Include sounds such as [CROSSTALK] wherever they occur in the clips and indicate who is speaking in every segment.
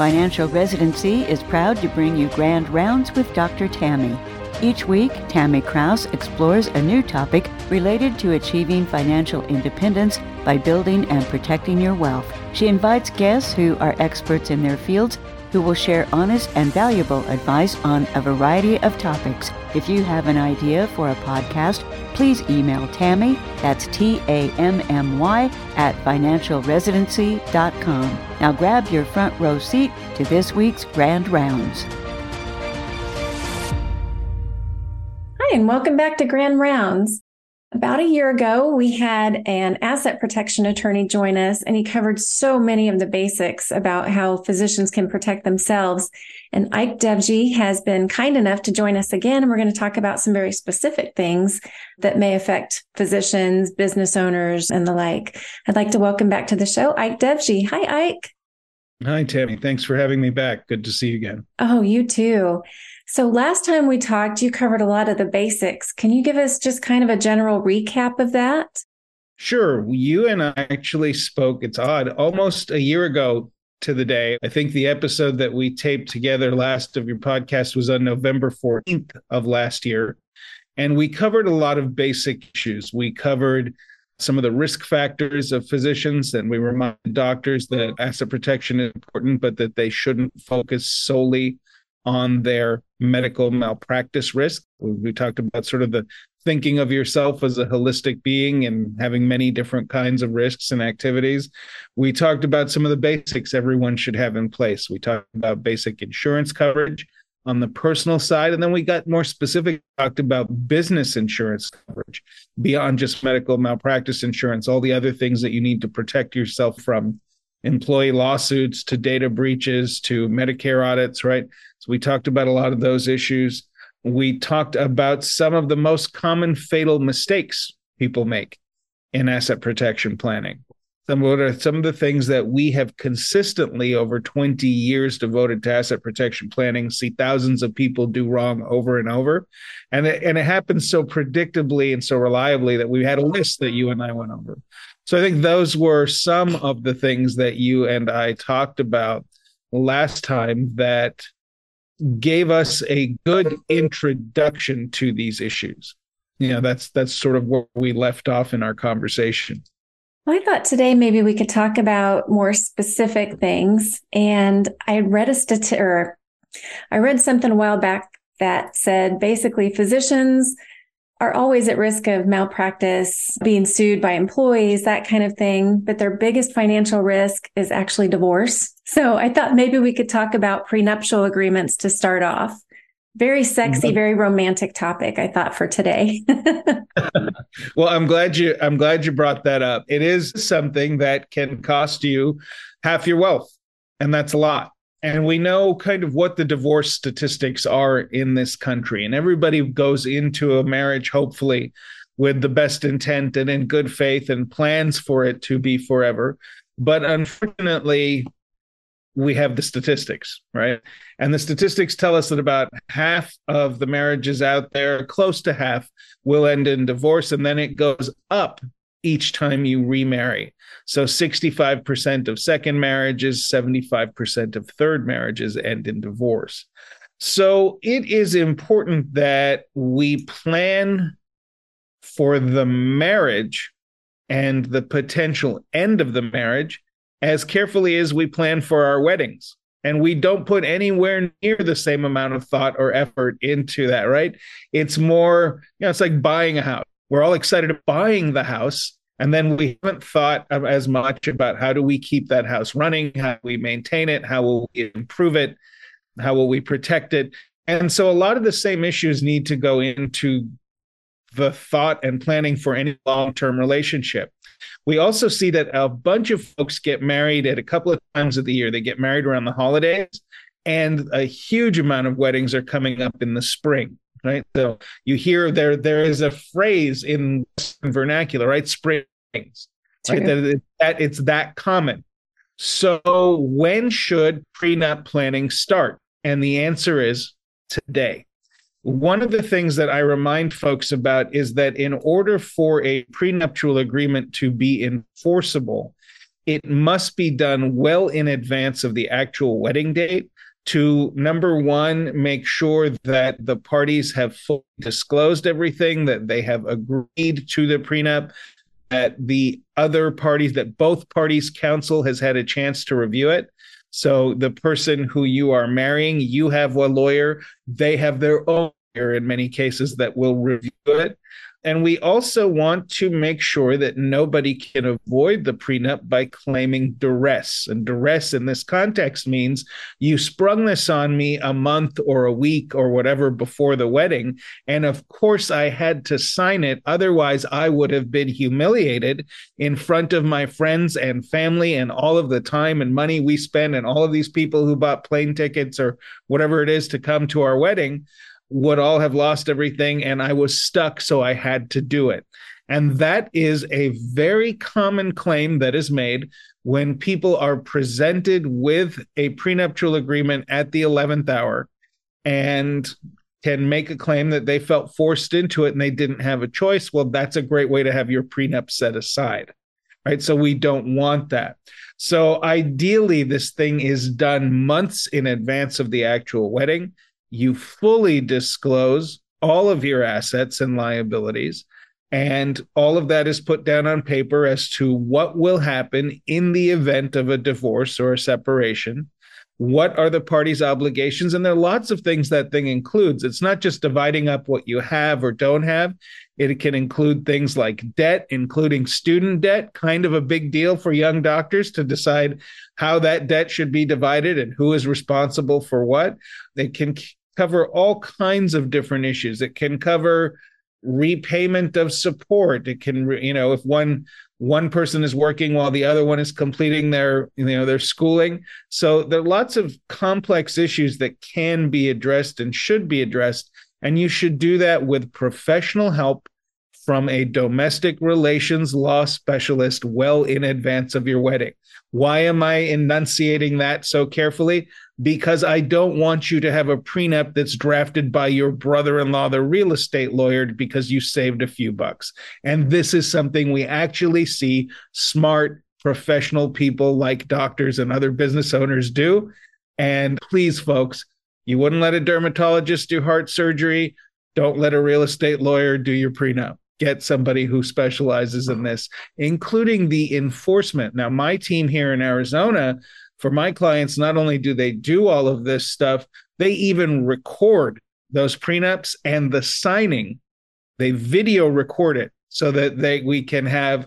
Speaker 1: Financial Residency is proud to bring you Grand Rounds with Dr. Tammy. Each week, Tammy Kraus explores a new topic related to achieving financial independence by building and protecting your wealth. She invites guests who are experts in their fields who will share honest and valuable advice on a variety of topics. If you have an idea for a podcast, please email Tammy, that's T A M M Y, at financialresidency.com. Now grab your front row seat to this week's Grand Rounds.
Speaker 2: Hi, and welcome back to Grand Rounds. About a year ago, we had an asset protection attorney join us, and he covered so many of the basics about how physicians can protect themselves. And Ike Devji has been kind enough to join us again, and we're going to talk about some very specific things that may affect physicians, business owners, and the like. I'd like to welcome back to the show Ike Devji. Hi, Ike.
Speaker 3: Hi, Tammy. Thanks for having me back. Good to see you again.
Speaker 2: Oh, you too. So last time we talked, you covered a lot of the basics. Can you give us just kind of a general recap of that?
Speaker 3: Sure. You and I actually spoke, it's odd, almost a year ago to the day. I think the episode that we taped together last of your podcast was on November 14th of last year. And we covered a lot of basic issues. We covered some of the risk factors of physicians, and we reminded doctors that asset protection is important, but that they shouldn't focus solely on their medical malpractice risk. We talked about sort of the thinking of yourself as a holistic being and having many different kinds of risks and activities. We talked about some of the basics everyone should have in place. We talked about basic insurance coverage on the personal side and then we got more specific talked about business insurance coverage beyond just medical malpractice insurance all the other things that you need to protect yourself from employee lawsuits to data breaches to Medicare audits, right? So we talked about a lot of those issues. We talked about some of the most common fatal mistakes people make in asset protection planning. Some what are some of the things that we have consistently over 20 years devoted to asset protection planning see thousands of people do wrong over and over. And it, and it happens so predictably and so reliably that we had a list that you and I went over. So I think those were some of the things that you and I talked about last time that gave us a good introduction to these issues. You know, that's that's sort of where we left off in our conversation.
Speaker 2: I thought today maybe we could talk about more specific things. And I read a stat or I read something a while back that said basically physicians are always at risk of malpractice, being sued by employees, that kind of thing. But their biggest financial risk is actually divorce. So I thought maybe we could talk about prenuptial agreements to start off. Very sexy, mm-hmm. very romantic topic, I thought for today. [LAUGHS]
Speaker 3: well, I'm glad you I'm glad you brought that up. It is something that can cost you half your wealth, and that's a lot and we know kind of what the divorce statistics are in this country. And everybody goes into a marriage hopefully with the best intent and in good faith and plans for it to be forever. But unfortunately we have the statistics right? And the statistics tell us that about half of the marriages out there close to half will end in divorce and then it goes up each time you remarry. So 65% of second marriages, 75% of third marriages end in divorce. So it is important that we plan for the marriage and the potential end of the marriage as carefully as we plan for our weddings. And we don't put anywhere near the same amount of thought or effort into that, right? It's more, you know, it's like buying a house we're all excited about buying the house and then we haven't thought as much about how do we keep that house running how do we maintain it how will we improve it how will we protect it? And so a lot of the same issues need to go into the thought and planning for any long-term relationship. We also see that a bunch of folks get married at a couple of times of the year. They get married around the holidays and a huge amount of weddings are coming up in the spring right? So you hear there there is a phrase in vernacular, right? Springs, right? That, that it's that common. So when should prenup planning start? And the answer is today. One of the things that I remind folks about is that in order for a prenuptial agreement to be enforceable, it must be done well in advance of the actual wedding date to number one, make sure that the parties have fully disclosed everything, that they have agreed to the prenup, that the other parties, that both parties' counsel has had a chance to review it. So the person who you are marrying, you have a lawyer, they have their own lawyer in many cases that will review it. And we also want to make sure that nobody can avoid the prenup by claiming duress. And duress in this context means you sprung this on me a month or a week or whatever before the wedding. And of course, I had to sign it. Otherwise, I would have been humiliated in front of my friends and family and all of the time and money we spend and all of these people who bought plane tickets or whatever it is to come to our wedding would all have lost everything and I was stuck, so I had to do it. And that is a very common claim that is made when people are presented with a prenuptial agreement at the 11th hour and can make a claim that they felt forced into it and they didn't have a choice. Well, that's a great way to have your prenup set aside. Right. So we don't want that. So ideally, this thing is done months in advance of the actual wedding you fully disclose all of your assets and liabilities. And all of that is put down on paper as to what will happen in the event of a divorce or a separation. What are the parties' obligations? And there are lots of things that thing includes. It's not just dividing up what you have or don't have. It can include things like debt, including student debt, kind of a big deal for young doctors to decide how that debt should be divided and who is responsible for what. It can cover all kinds of different issues. It can cover repayment of support. It can, you know, if one one person is working while the other one is completing their, you know, their schooling. So there are lots of complex issues that can be addressed and should be addressed. And you should do that with professional help from a domestic relations law specialist well in advance of your wedding. Why am I enunciating that so carefully? because I don't want you to have a prenup that's drafted by your brother in law, the real estate lawyer, because you saved a few bucks. And this is something we actually see smart, professional people like doctors and other business owners do. And please, folks, you wouldn't let a dermatologist do heart surgery. Don't let a real estate lawyer do your prenup. Get somebody who specializes in this, including the enforcement. Now, my team here in Arizona for my clients, not only do they do all of this stuff, they even record those prenups and the signing. They video record it so that they we can have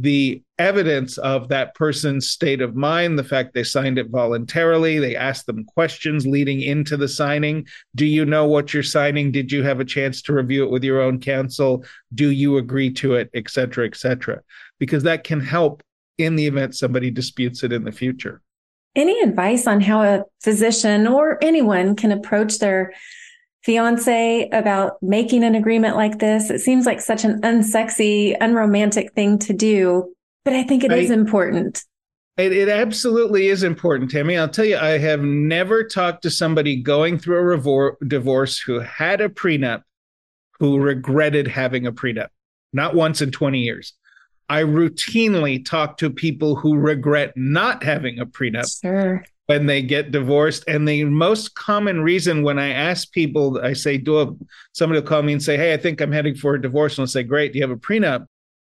Speaker 3: the evidence of that person's state of mind, the fact they signed it voluntarily. They ask them questions leading into the signing. Do you know what you're signing? Did you have a chance to review it with your own counsel? Do you agree to it, et cetera, et cetera? Because that can help in the event somebody disputes it in the future.
Speaker 2: Any advice on how a physician or anyone can approach their fiance about making an agreement like this? It seems like such an unsexy, unromantic thing to do, but I think it I, is important.
Speaker 3: It, it absolutely is important, Tammy. I'll tell you, I have never talked to somebody going through a revor- divorce who had a prenup who regretted having a prenup. Not once in 20 years. I routinely talk to people who regret not having a prenup sure. When they get divorced. And the most common reason when I ask people, I say, do a, somebody will call me and say, Hey, I think I'm heading for a divorce. And I'll say, Great, do you have a prenup?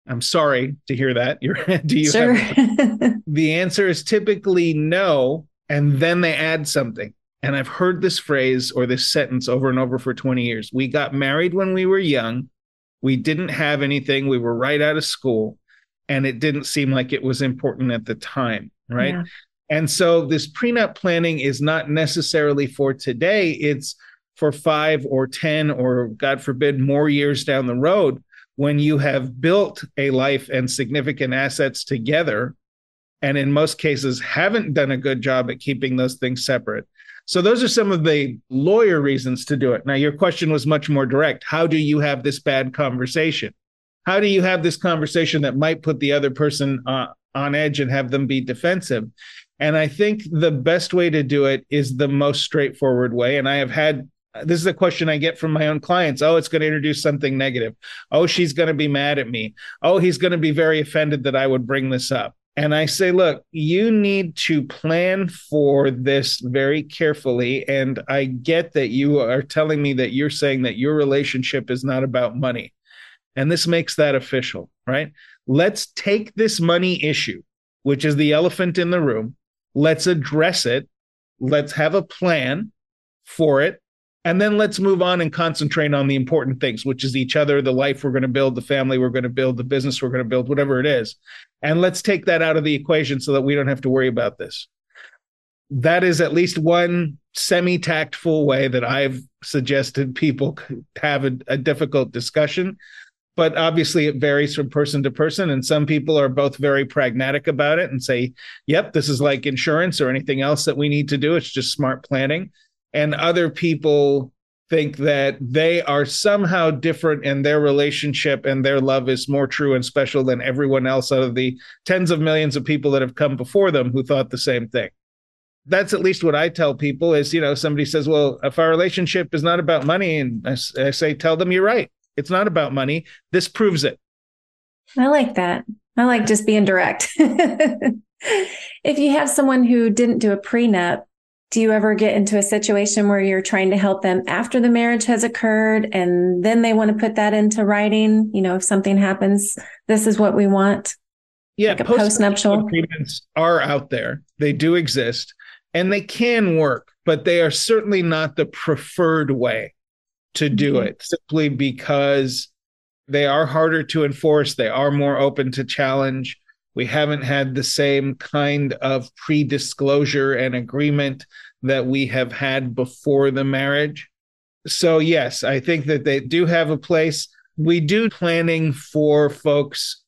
Speaker 3: I'm sorry to hear that. You're, [LAUGHS] do you sure. have the answer is typically no. And then they add something. And I've heard this phrase or this sentence over and over for 20 years. We got married when we were young. We didn't have anything. We were right out of school and it didn't seem like it was important at the time, right? Yeah. And so this prenup planning is not necessarily for today, it's for 5 or 10 or god forbid more years down the road when you have built a life and significant assets together and in most cases haven't done a good job at keeping those things separate. So those are some of the lawyer reasons to do it. Now your question was much more direct. How do you have this bad conversation? how do you have this conversation that might put the other person uh, on edge and have them be defensive and i think the best way to do it is the most straightforward way and i have had this is a question i get from my own clients oh it's going to introduce something negative oh she's going to be mad at me oh he's going to be very offended that i would bring this up And I say, look, you need to plan for this very carefully. And I get that you are telling me that you're saying that your relationship is not about money. And this makes that official, right? Let's take this money issue, which is the elephant in the room. Let's address it. Let's have a plan for it. And then let's move on and concentrate on the important things, which is each other, the life we're going to build, the family we're going to build, the business we're going to build, whatever it is. And let's take that out of the equation so that we don't have to worry about this. That is at least one semi tactful way that I've suggested people [LAUGHS] have a, a difficult discussion. But obviously, it varies from person to person. And some people are both very pragmatic about it and say, yep, this is like insurance or anything else that we need to do. It's just smart planning and other people think that they are somehow different and their relationship and their love is more true and special than everyone else out of the tens of millions of people that have come before them who thought the same thing that's at least what i tell people is you know somebody says well if our relationship is not about money and i, I say tell them you're right it's not about money. This proves it.
Speaker 2: I like that. I like just being direct. [LAUGHS] If you have someone who didn't do a prenup do you ever get into a situation where you're trying to help them after the marriage has occurred and then they want to put that into writing? You know if something happens this is what we want?
Speaker 3: Yeah like post nuptial agreements are out there. They do exist and they can work but they are certainly not the preferred way to do mm-hmm. it simply because they are harder to enforce they are more open to challenge we haven't had the same kind of pre disclosure and agreement that we have had before the marriage. So, yes, I think that they do have a place. We do planning for folks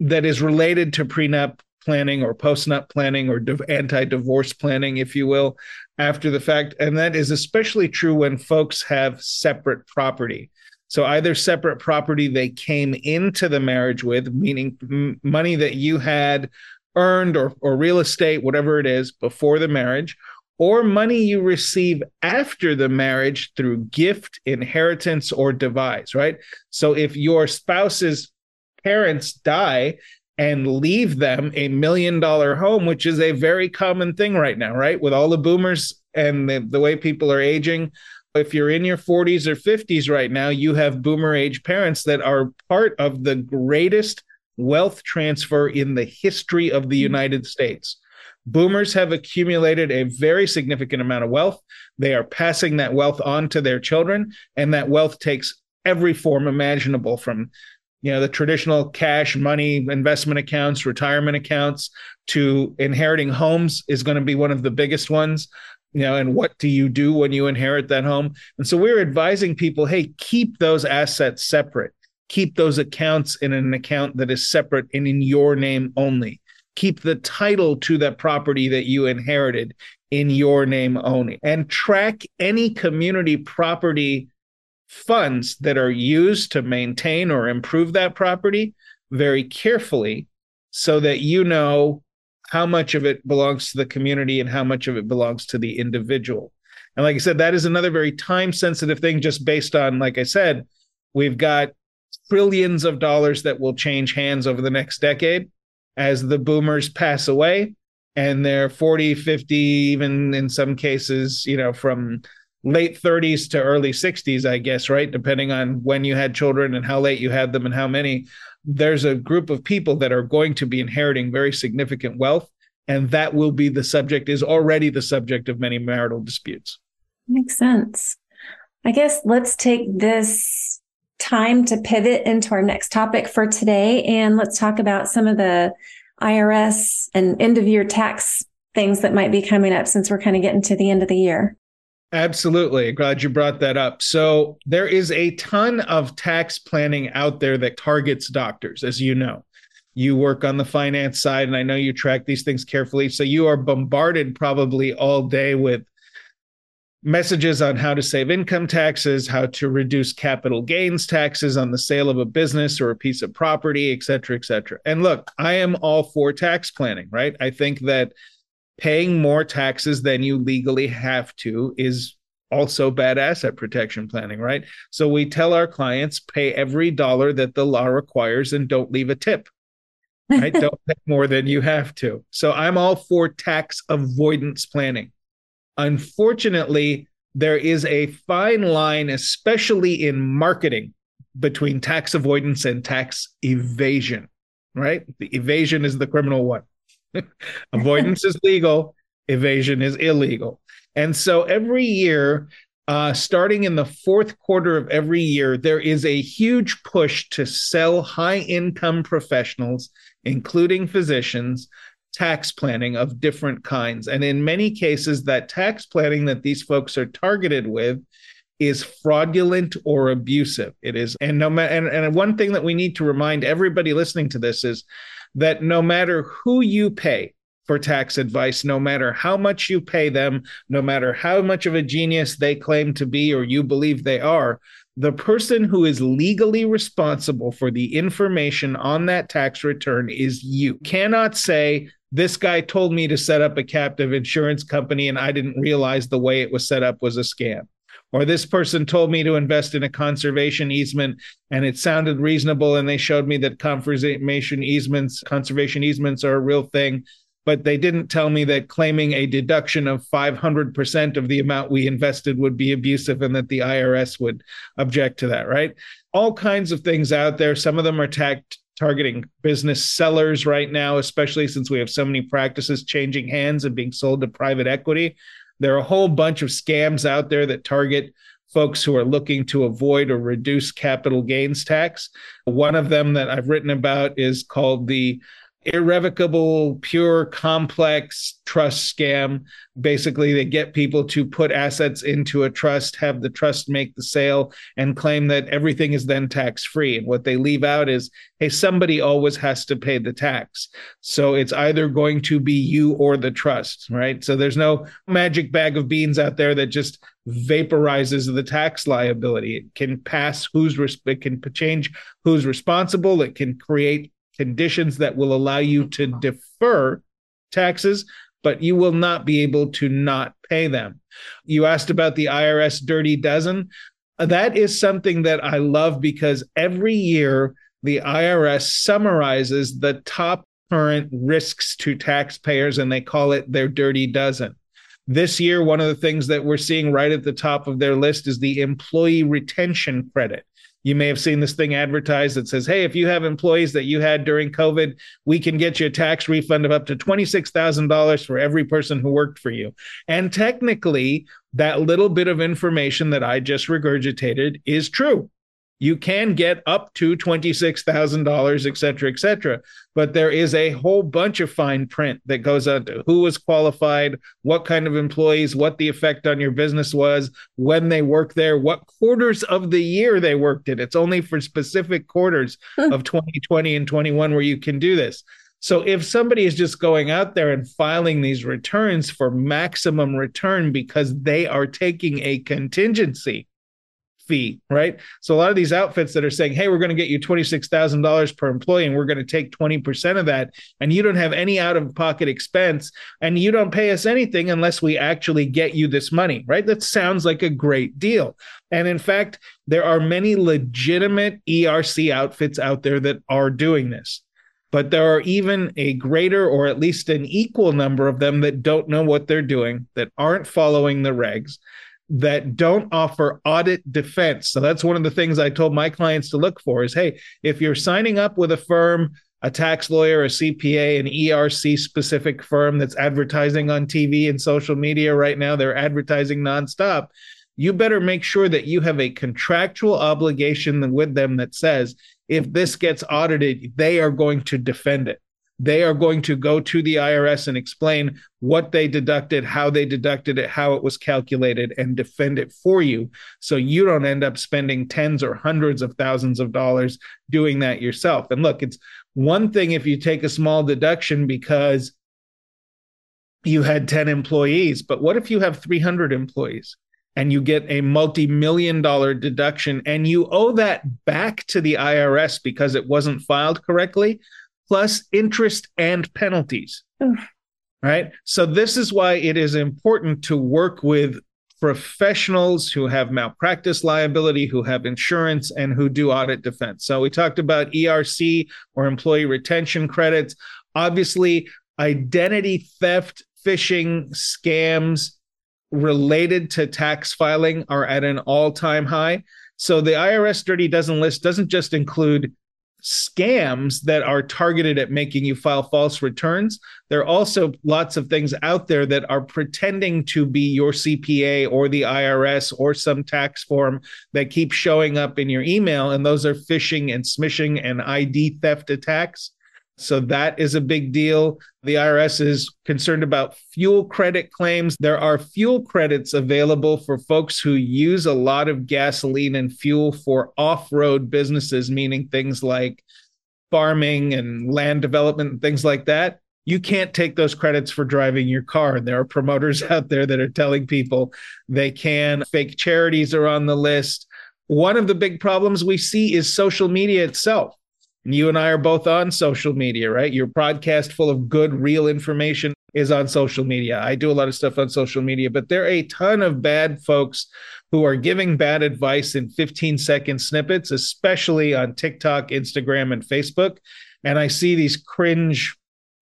Speaker 3: that is related to prenup planning or postnup planning or anti divorce planning, if you will, after the fact. And that is especially true when folks have separate property. So either separate property they came into the marriage with, meaning money that you had earned or, or real estate, whatever it is, before the marriage, or money you receive after the marriage through gift, inheritance, or devise, right? So if your spouse's parents die and leave them a million dollar home, which is a very common thing right now, right? With all the boomers and the, the way people are aging, if you're in your 40s or 50s right now, you have boomer age parents that are part of the greatest wealth transfer in the history of the mm-hmm. United States. Boomers have accumulated a very significant amount of wealth. They are passing that wealth on to their children, and that wealth takes every form imaginable from you know the traditional cash money investment accounts retirement accounts to inheriting homes is going to be one of the biggest ones you know and what do you do when you inherit that home? And so we're advising people hey keep those assets separate. Keep those accounts in an account that is separate and in your name only. Keep the title to that property that you inherited in your name only. And track any community property funds that are used to maintain or improve that property very carefully so that you know how much of it belongs to the community and how much of it belongs to the individual. And like I said, that is another very time sensitive thing, just based on, like I said, we've got trillions of dollars that will change hands over the next decade as the boomers pass away and they're 40, 50, even in some cases, you know, from late 30s to early 60s, I guess, right? Depending on when you had children and how late you had them and how many there's a group of people that are going to be inheriting very significant wealth and that will be the subject is already the subject of many marital disputes.
Speaker 2: Makes sense. I guess let's take this time to pivot into our next topic for today and let's talk about some of the irs and end of year tax things that might be coming up since we're kind of getting to the end of the year
Speaker 3: Absolutely. Glad you brought that up. So, there is a ton of tax planning out there that targets doctors, as you know. You work on the finance side, and I know you track these things carefully. So, you are bombarded probably all day with messages on how to save income taxes, how to reduce capital gains taxes on the sale of a business or a piece of property, et cetera, et cetera. And look, I am all for tax planning, right? I think that paying more taxes than you legally have to is also bad asset protection planning, right? So we tell our clients pay every dollar that the law requires and don't leave a tip. right? [LAUGHS] Don't pay more than you have to. So I'm all for tax avoidance planning. Unfortunately, there is a fine line, especially in marketing, between tax avoidance and tax evasion, right? The evasion is the criminal one. [LAUGHS] avoidance is legal, evasion is illegal. And so every year, uh, starting in the fourth quarter of every year, there is a huge push to sell high income professionals, including physicians, tax planning of different kinds. And in many cases, that tax planning that these folks are targeted with is fraudulent or abusive. It is, and no matter, and, and one thing that we need to remind everybody listening to this is that no matter who you pay, for tax advice, no matter how much you pay them, no matter how much of a genius they claim to be or you believe they are. The person who is legally responsible for the information on that tax return is you. Cannot say, this guy told me to set up a captive insurance company and I didn't realize the way it was set up was a scam. Or this person told me to invest in a conservation easement and it sounded reasonable and they showed me that conservation easements conservation easements are a real thing but they didn't tell me that claiming a deduction of 500% of the amount we invested would be abusive and that the IRS would object to that, right? All kinds of things out there. Some of them are tagged targeting business sellers right now, especially since we have so many practices changing hands and being sold to private equity. There are a whole bunch of scams out there that target folks who are looking to avoid or reduce capital gains tax. One of them that I've written about is called the irrevocable, pure, complex trust scam. Basically, they get people to put assets into a trust, have the trust make the sale, and claim that everything is then tax free. And what they leave out is hey, somebody always has to pay the tax. So it's either going to be you or the trust, right? So there's no magic bag of beans out there that just vaporizes the tax liability. It can pass who's, it can change who's responsible. It can create conditions that will allow you to defer taxes, but you will not be able to not pay them. You asked about the IRS Dirty Dozen. That is something that I love because every year the IRS summarizes the top current risks to taxpayers and they call it their Dirty Dozen. This year, one of the things that we're seeing right at the top of their list is the employee retention credit. You may have seen this thing advertised that says, hey, if you have employees that you had during COVID, we can get you a tax refund of up to $26,000 for every person who worked for you. And technically, that little bit of information that I just regurgitated is true you can get up to $26,000, et cetera, et cetera. But there is a whole bunch of fine print that goes on to who was qualified, what kind of employees, what the effect on your business was, when they worked there, what quarters of the year they worked in. It's only for specific quarters of 2020 and 21 where you can do this. So if somebody is just going out there and filing these returns for maximum return because they are taking a contingency, fee, right? So a lot of these outfits that are saying, "Hey, we're going to get you $26,000 per employee and we're going to take 20% of that and you don't have any out of pocket expense and you don't pay us anything unless we actually get you this money," right? That sounds like a great deal. And in fact, there are many legitimate ERC outfits out there that are doing this. But there are even a greater or at least an equal number of them that don't know what they're doing, that aren't following the regs, that don't offer audit defense. So that's one of the things I told my clients to look for is hey, if you're signing up with a firm, a tax lawyer, a CPA, an ERC specific firm that's advertising on TV and social media right now, they're advertising nonstop. You better make sure that you have a contractual obligation with them that says if this gets audited, they are going to defend it they are going to go to the IRS and explain what they deducted, how they deducted it, how it was calculated, and defend it for you. So you don't end up spending tens or hundreds of thousands of dollars doing that yourself. And look, it's one thing if you take a small deduction because you had 10 employees, but what if you have 300 employees? and you get a multi-million dollar deduction and you owe that back to the IRS because it wasn't filed correctly plus interest and penalties. Right. So, this is why it is important to work with professionals who have malpractice liability, who have insurance, and who do audit defense. So we talked about ERC or employee retention credits. Obviously, identity theft, phishing, scams related to tax filing are at an all time high. So the IRS Dirty Dozen list doesn't just include scams that are targeted at making you file false returns. There are also lots of things out there that are pretending to be your CPA or the IRS or some tax form that keep showing up in your email. And those are phishing and smishing and ID theft attacks. So that is a big deal. The IRS is concerned about fuel credit claims. There are fuel credits available for folks who use a lot of gasoline and fuel for off road businesses, meaning things like farming and land development and things like that. You can't take those credits for driving your car. And there are promoters [LAUGHS] out there that are telling people they can. Fake charities are on the list. One of the big problems we see is social media itself you and I are both on social media, right? Your podcast full of good, real information is on social media. I do a lot of stuff on social media, but there are a ton of bad folks who are giving bad advice in 15 second snippets, especially on TikTok, Instagram, and Facebook. And I see these cringe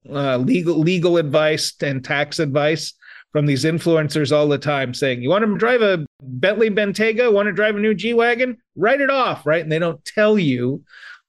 Speaker 3: uh, legal legal advice and tax advice from these influencers all the time saying, You want to drive a Bentley Bentayga? Want to drive a new G Wagon? Write it off, right? And they don't tell you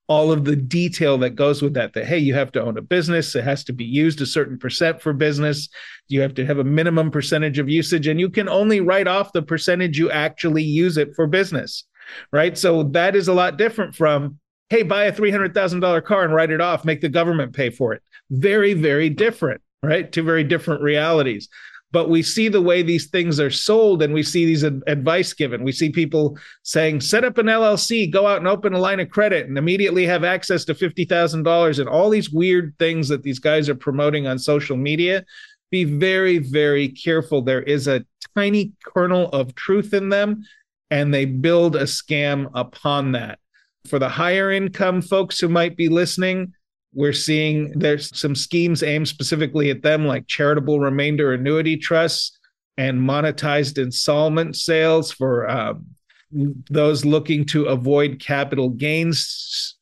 Speaker 3: all of the detail that goes with that that hey you have to own a business. It has to be used a certain percent for business. You have to have a minimum percentage of usage and you can only write off the percentage you actually use it for business right? So that is a lot different from hey buy a $300000 car and write it off make the government pay for it. Very very different right? Two very different realities but we see the way these things are sold and we see these ad- advice given. We see people saying set up an llc go out and open a line of credit and immediately have access to $50000 and all these weird things that these guys are promoting on social media. Be very very careful. There is a tiny kernel of truth in them and they build a scam upon that. For the higher income folks who might be listening we're seeing there's some schemes aimed specifically at them, like charitable remainder annuity trusts and monetized installment sales for um, those looking to avoid capital gains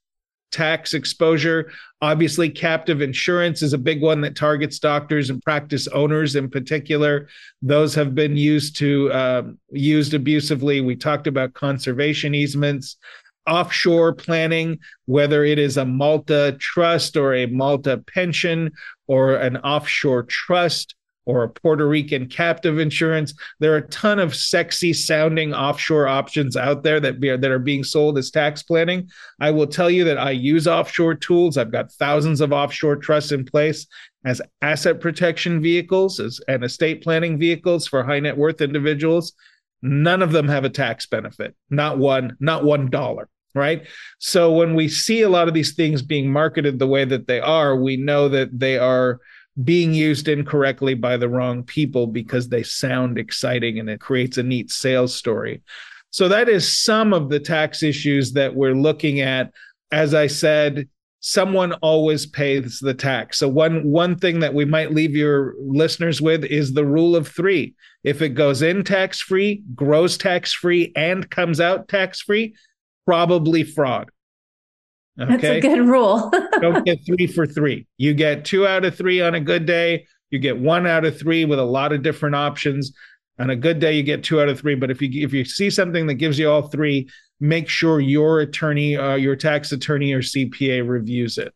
Speaker 3: tax exposure. Obviously, captive insurance is a big one that targets doctors and practice owners in particular. Those have been used to um, used abusively. We talked about conservation easements offshore planning, whether it is a Malta trust or a Malta pension or an offshore trust or a Puerto Rican captive insurance. There are a ton of sexy sounding offshore options out there that, be, that are being sold as tax planning. I will tell you that I use offshore tools. I've got thousands of offshore trusts in place as asset protection vehicles as, and estate planning vehicles for high net worth individuals. None of them have a tax benefit, not one, not one dollar right? So when we see a lot of these things being marketed the way that they are, we know that they are being used incorrectly by the wrong people because they sound exciting and it creates a neat sales story. So that is some of the tax issues that we're looking at. As I said, someone always pays the tax. So one one thing that we might leave your listeners with is the rule of 3. If it goes in tax free, grows tax free and comes out tax free, probably fraud.
Speaker 2: Okay? That's a good rule. [LAUGHS]
Speaker 3: Don't get three for three. You get two out of three on a good day. You get one out of three with a lot of different options. On a good day, you get two out of three. But if you if you see something that gives you all three, make sure your attorney, uh, your tax attorney or CPA reviews it.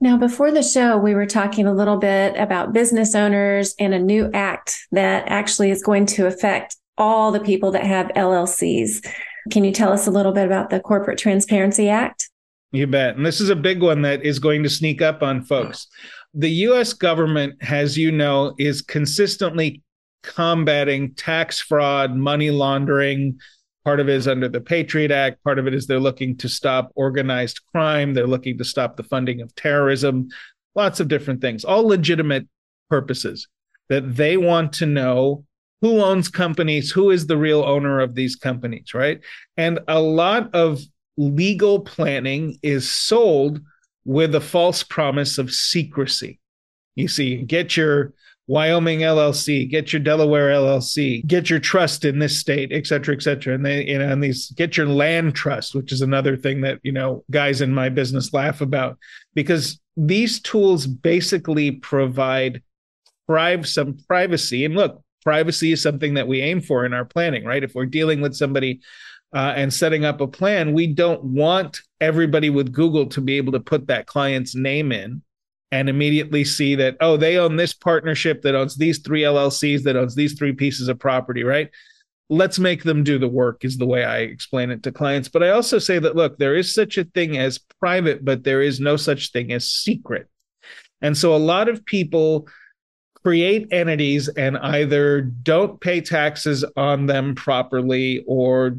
Speaker 2: Now, before the show, we were talking a little bit about business owners and a new act that actually is going to affect all the people that have LLCs. Can you tell us a little bit about the Corporate Transparency Act?
Speaker 3: You bet. And this is a big one that is going to sneak up on folks. The US government, as you know, is consistently combating tax fraud, money laundering. Part of it is under the Patriot Act. Part of it is they're looking to stop organized crime. They're looking to stop the funding of terrorism. Lots of different things, all legitimate purposes that they want to know who owns companies, who is the real owner of these companies, right? And a lot of legal planning is sold with a false promise of secrecy. You see, get your Wyoming LLC, get your Delaware LLC, get your trust in this state, et cetera, et cetera. And they, you know, and these get your land trust, which is another thing that, you know, guys in my business laugh about because these tools basically provide some privacy. And look, privacy is something that we aim for in our planning, right? If we're dealing with somebody uh, and setting up a plan, we don't want everybody with Google to be able to put that client's name in and immediately see that oh they own this partnership that owns these three llcs that owns these three pieces of property right? Let's make them do the work is the way i explain it to clients. But i also say that look there is such a thing as private but there is no such thing as secret. And so a lot of people create entities and either don't pay taxes on them properly or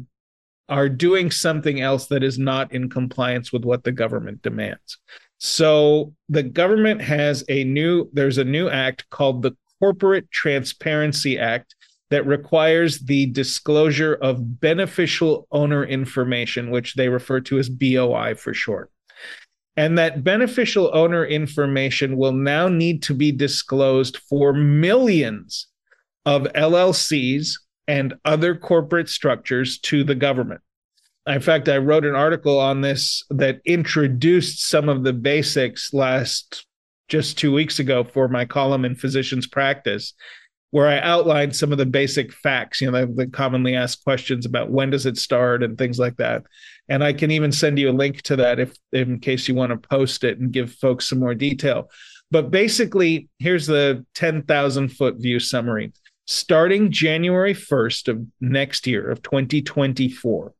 Speaker 3: are doing something else that is not in compliance with what the government demands so the government has a new, there's a new act called the Corporate Transparency Act that requires the disclosure of beneficial owner information, which they refer to as BOI for short. And that beneficial owner information will now need to be disclosed for millions of LLCs and other corporate structures to the government in fact, I wrote an article on this that introduced some of the basics last just two weeks ago for my column in Physicians Practice, where I outlined some of the basic facts, you know, the, commonly asked questions about when does it start and things like that. And I can even send you a link to that if in case you want to post it and give folks some more detail. But basically, here's the 10,000 foot view summary. Starting January 1st of next year of 2024,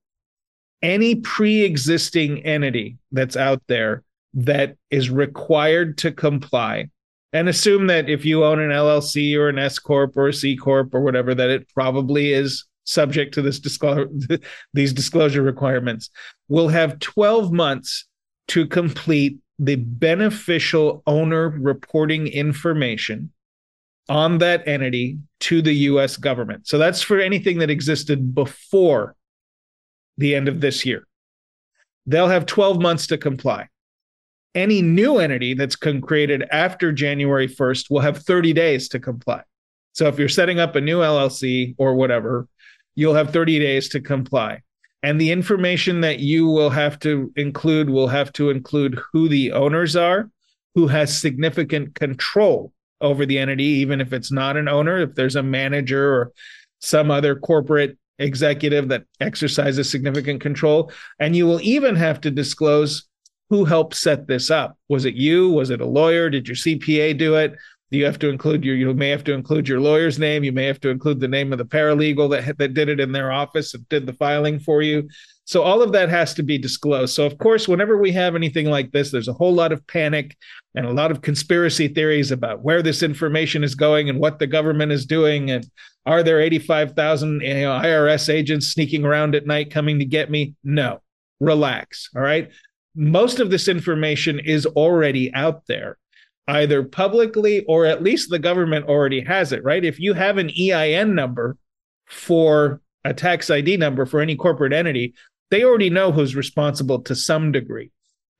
Speaker 3: any pre-existing entity that's out there that is required to comply and assume that if you own an LLC or an S corp or a C corp or whatever that it probably is subject to this disclosure [LAUGHS] these disclosure requirements will have 12 months to complete the beneficial owner reporting information on that entity to the US government. So that's for anything that existed before the end of this year. They'll have 12 months to comply. Any new entity that's created after January 1st will have 30 days to comply. So if you're setting up a new LLC or whatever, you'll have 30 days to comply. And the information that you will have to include will have to include who the owners are, who has significant control over the entity, even if it's not an owner, if there's a manager or some other corporate executive that exercises significant control. And you will even have to disclose who helped set this up. Was it you? Was it a lawyer? Did your CPA do it? You have to include your, you may have to include your lawyer's name. You may have to include the name of the paralegal that, that did it in their office and did the filing for you. So all of that has to be disclosed. So of course, whenever we have anything like this, there's a whole lot of panic and a lot of conspiracy theories about where this information is going and what the government is doing and are there 85,000 you know, IRS agents sneaking around at night coming to get me? No. Relax, all right? Most of this information is already out there either publicly or at least the government already has it, right? If you have an EIN number for a tax ID number for any corporate entity, they already know who's responsible to some degree.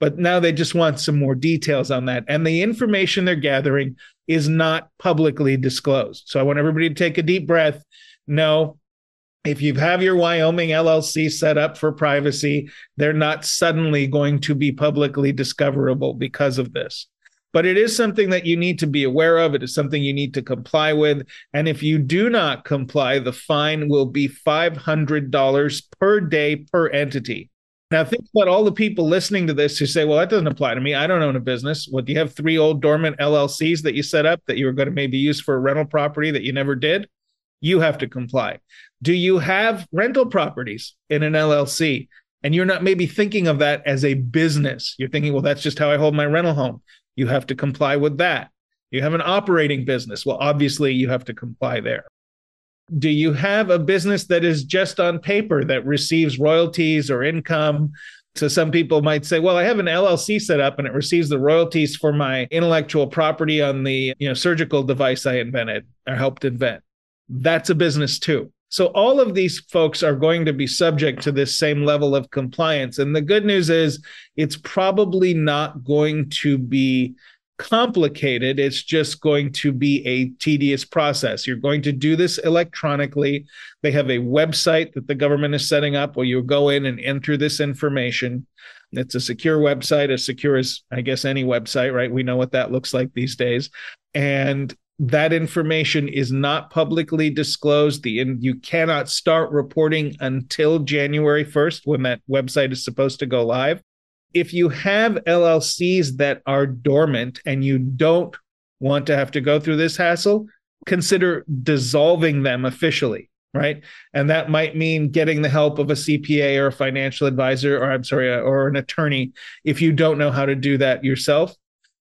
Speaker 3: But now they just want some more details on that. And the information they're gathering is not publicly disclosed. So I want everybody to take a deep breath. No, if you have your Wyoming LLC set up for privacy, they're not suddenly going to be publicly discoverable because of this but it is something that you need to be aware of. It is something you need to comply with. And if you do not comply, the fine will be $500 per day per entity. Now, think about all the people listening to this who say, well, that doesn't apply to me. I don't own a business. What do you have three old dormant LLCs that you set up that you were going to maybe use for a rental property that you never did? You have to comply. Do you have rental properties in an LLC? And you're not maybe thinking of that as a business. You're thinking, well, that's just how I hold my rental home you have to comply with that. You have an operating business. Well, obviously, you have to comply there. Do you have a business that is just on paper that receives royalties or income? So some people might say, well, I have an LLC set up and it receives the royalties for my intellectual property on the you know, surgical device I invented or helped invent. That's a business too. So all of these folks are going to be subject to this same level of compliance. And the good news is it's probably not going to be complicated. It's just going to be a tedious process. You're going to do this electronically. They have a website that the government is setting up where you go in and enter this information. It's a secure website, as secure as I guess any website, right? We know what that looks like these days. And that information is not publicly disclosed. The and you cannot start reporting until January 1st when that website is supposed to go live if you have LLCs that are dormant and you don't want to have to go through this hassle, consider dissolving them officially, right? And that might mean getting the help of a CPA or a financial advisor, or I'm sorry, or an attorney if you don't know how to do that yourself.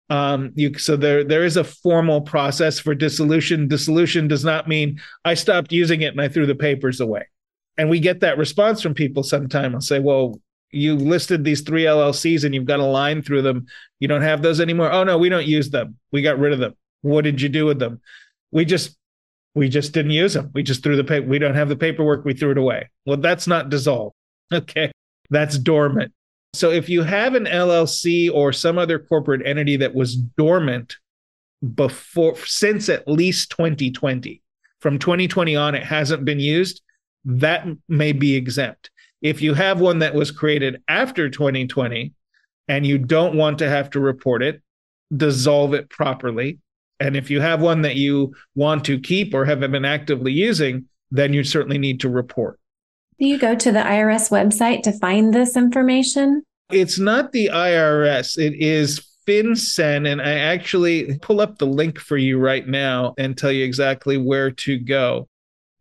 Speaker 3: Um, you so there there is a formal process for dissolution. Dissolution does not mean I stopped using it and I threw the papers away. And we get that response from people sometimes. I'll say, well, you listed these three LLCs and you've got a line through them. You don't have those anymore. Oh no, we don't use them. We got rid of them. What did you do with them? We just we just didn't use them. We just threw the paper. We don't have the paperwork. We threw it away. Well, that's not dissolved. [LAUGHS] Okay. That's dormant. So if you have an LLC or some other corporate entity that was dormant before since at least 2020, from 2020 on, it hasn't been used, that may be exempt. If you have one that was created after 2020 and you don't want to have to report it, dissolve it properly. And if you have one that you want to keep or have been actively using, then you certainly need to report.
Speaker 2: Do you go to the IRS website to find this information?
Speaker 3: It's not the IRS, it is FinCEN. And I actually pull up the link for you right now and tell you exactly where to go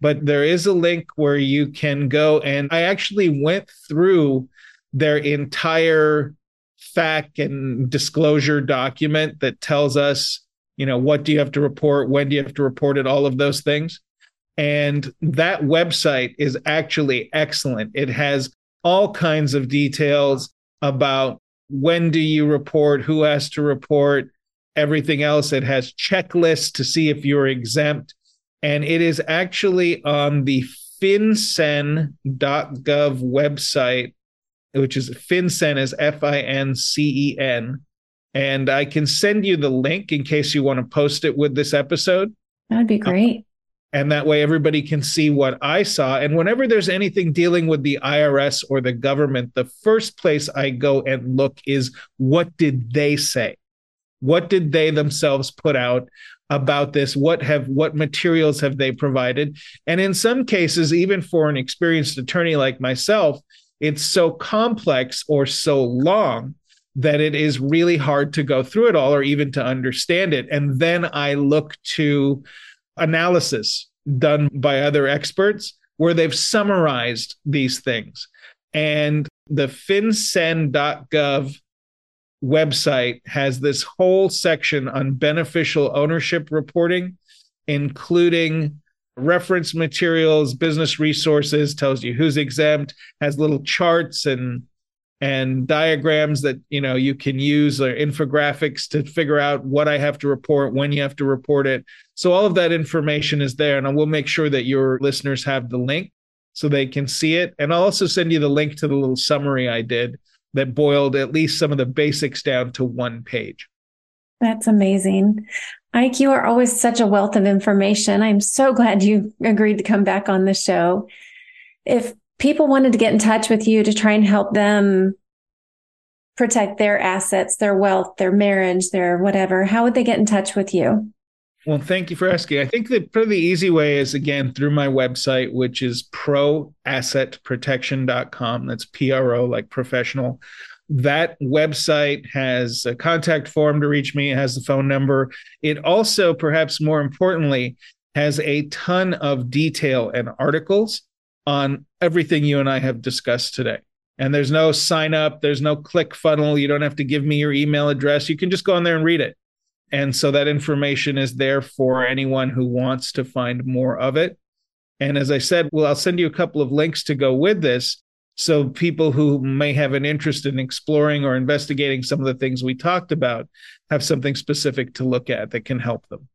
Speaker 3: but there is a link where you can go and I actually went through their entire FAQ and disclosure document that tells us, you know, what do you have to report, when do you have to report it, all of those things. And that website is actually excellent. It has all kinds of details about when do you report, who has to report, everything else. It has checklists to see if you're exempt and it is actually on the fincen.gov website, which is FinCen is F I N C E N. And I can send you the link in case you want to post it with this episode.
Speaker 2: That'd be great.
Speaker 3: And that way everybody can see what I saw. And whenever there's anything dealing with the IRS or the government, the first place I go and look is what did they say? What did they themselves put out? about this what have what materials have they provided and in some cases even for an experienced attorney like myself it's so complex or so long that it is really hard to go through it all or even to understand it and then i look to analysis done by other experts where they've summarized these things. And the fincen.gov website has this whole section on beneficial ownership reporting, including reference materials, business resources, tells you who's exempt, has little charts and and diagrams that you know you can use or infographics to figure out what I have to report, when you have to report it. So all of that information is there, and I will make sure that your listeners have the link so they can see it. And I'll also send you the link to the little summary I did that boiled at least some of the basics down to one page.
Speaker 2: That's amazing. Ike, you are always such a wealth of information. I'm so glad you agreed to come back on the show. If people wanted to get in touch with you to try and help them protect their assets, their wealth, their marriage, their whatever, how would they get in touch with you?
Speaker 3: Well, thank you for asking. I think that probably the easy way is again through my website, which is proassetprotection.com. That's P R O, like professional. That website has a contact form to reach me, it has the phone number. It also, perhaps more importantly, has a ton of detail and articles on everything you and I have discussed today. And there's no sign up, there's no click funnel. You don't have to give me your email address. You can just go on there and read it. And so that information is there for anyone who wants to find more of it. And as I said, well, I'll send you a couple of links to go with this. So people who may have an interest in exploring or investigating some of the things we talked about have something specific to look at that can help them.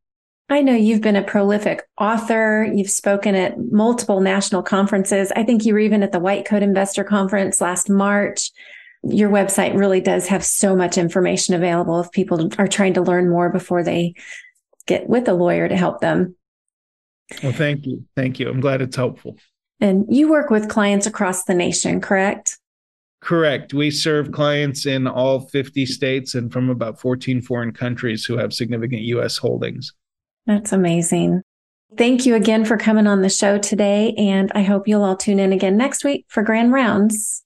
Speaker 2: I know you've been a prolific author. You've spoken at multiple national conferences. I think you were even at the White Coat Investor Conference last March. your website really does have so much information available if people are trying to learn more before they get with a lawyer to help them.
Speaker 3: Well, thank you. Thank you. I'm glad it's helpful.
Speaker 2: And you work with clients across the nation, correct?
Speaker 3: Correct. We serve clients in all 50 states and from about 14 foreign countries who have significant U.S. holdings.
Speaker 2: That's amazing. Thank you again for coming on the show today. And I hope you'll all tune in again next week for Grand Rounds.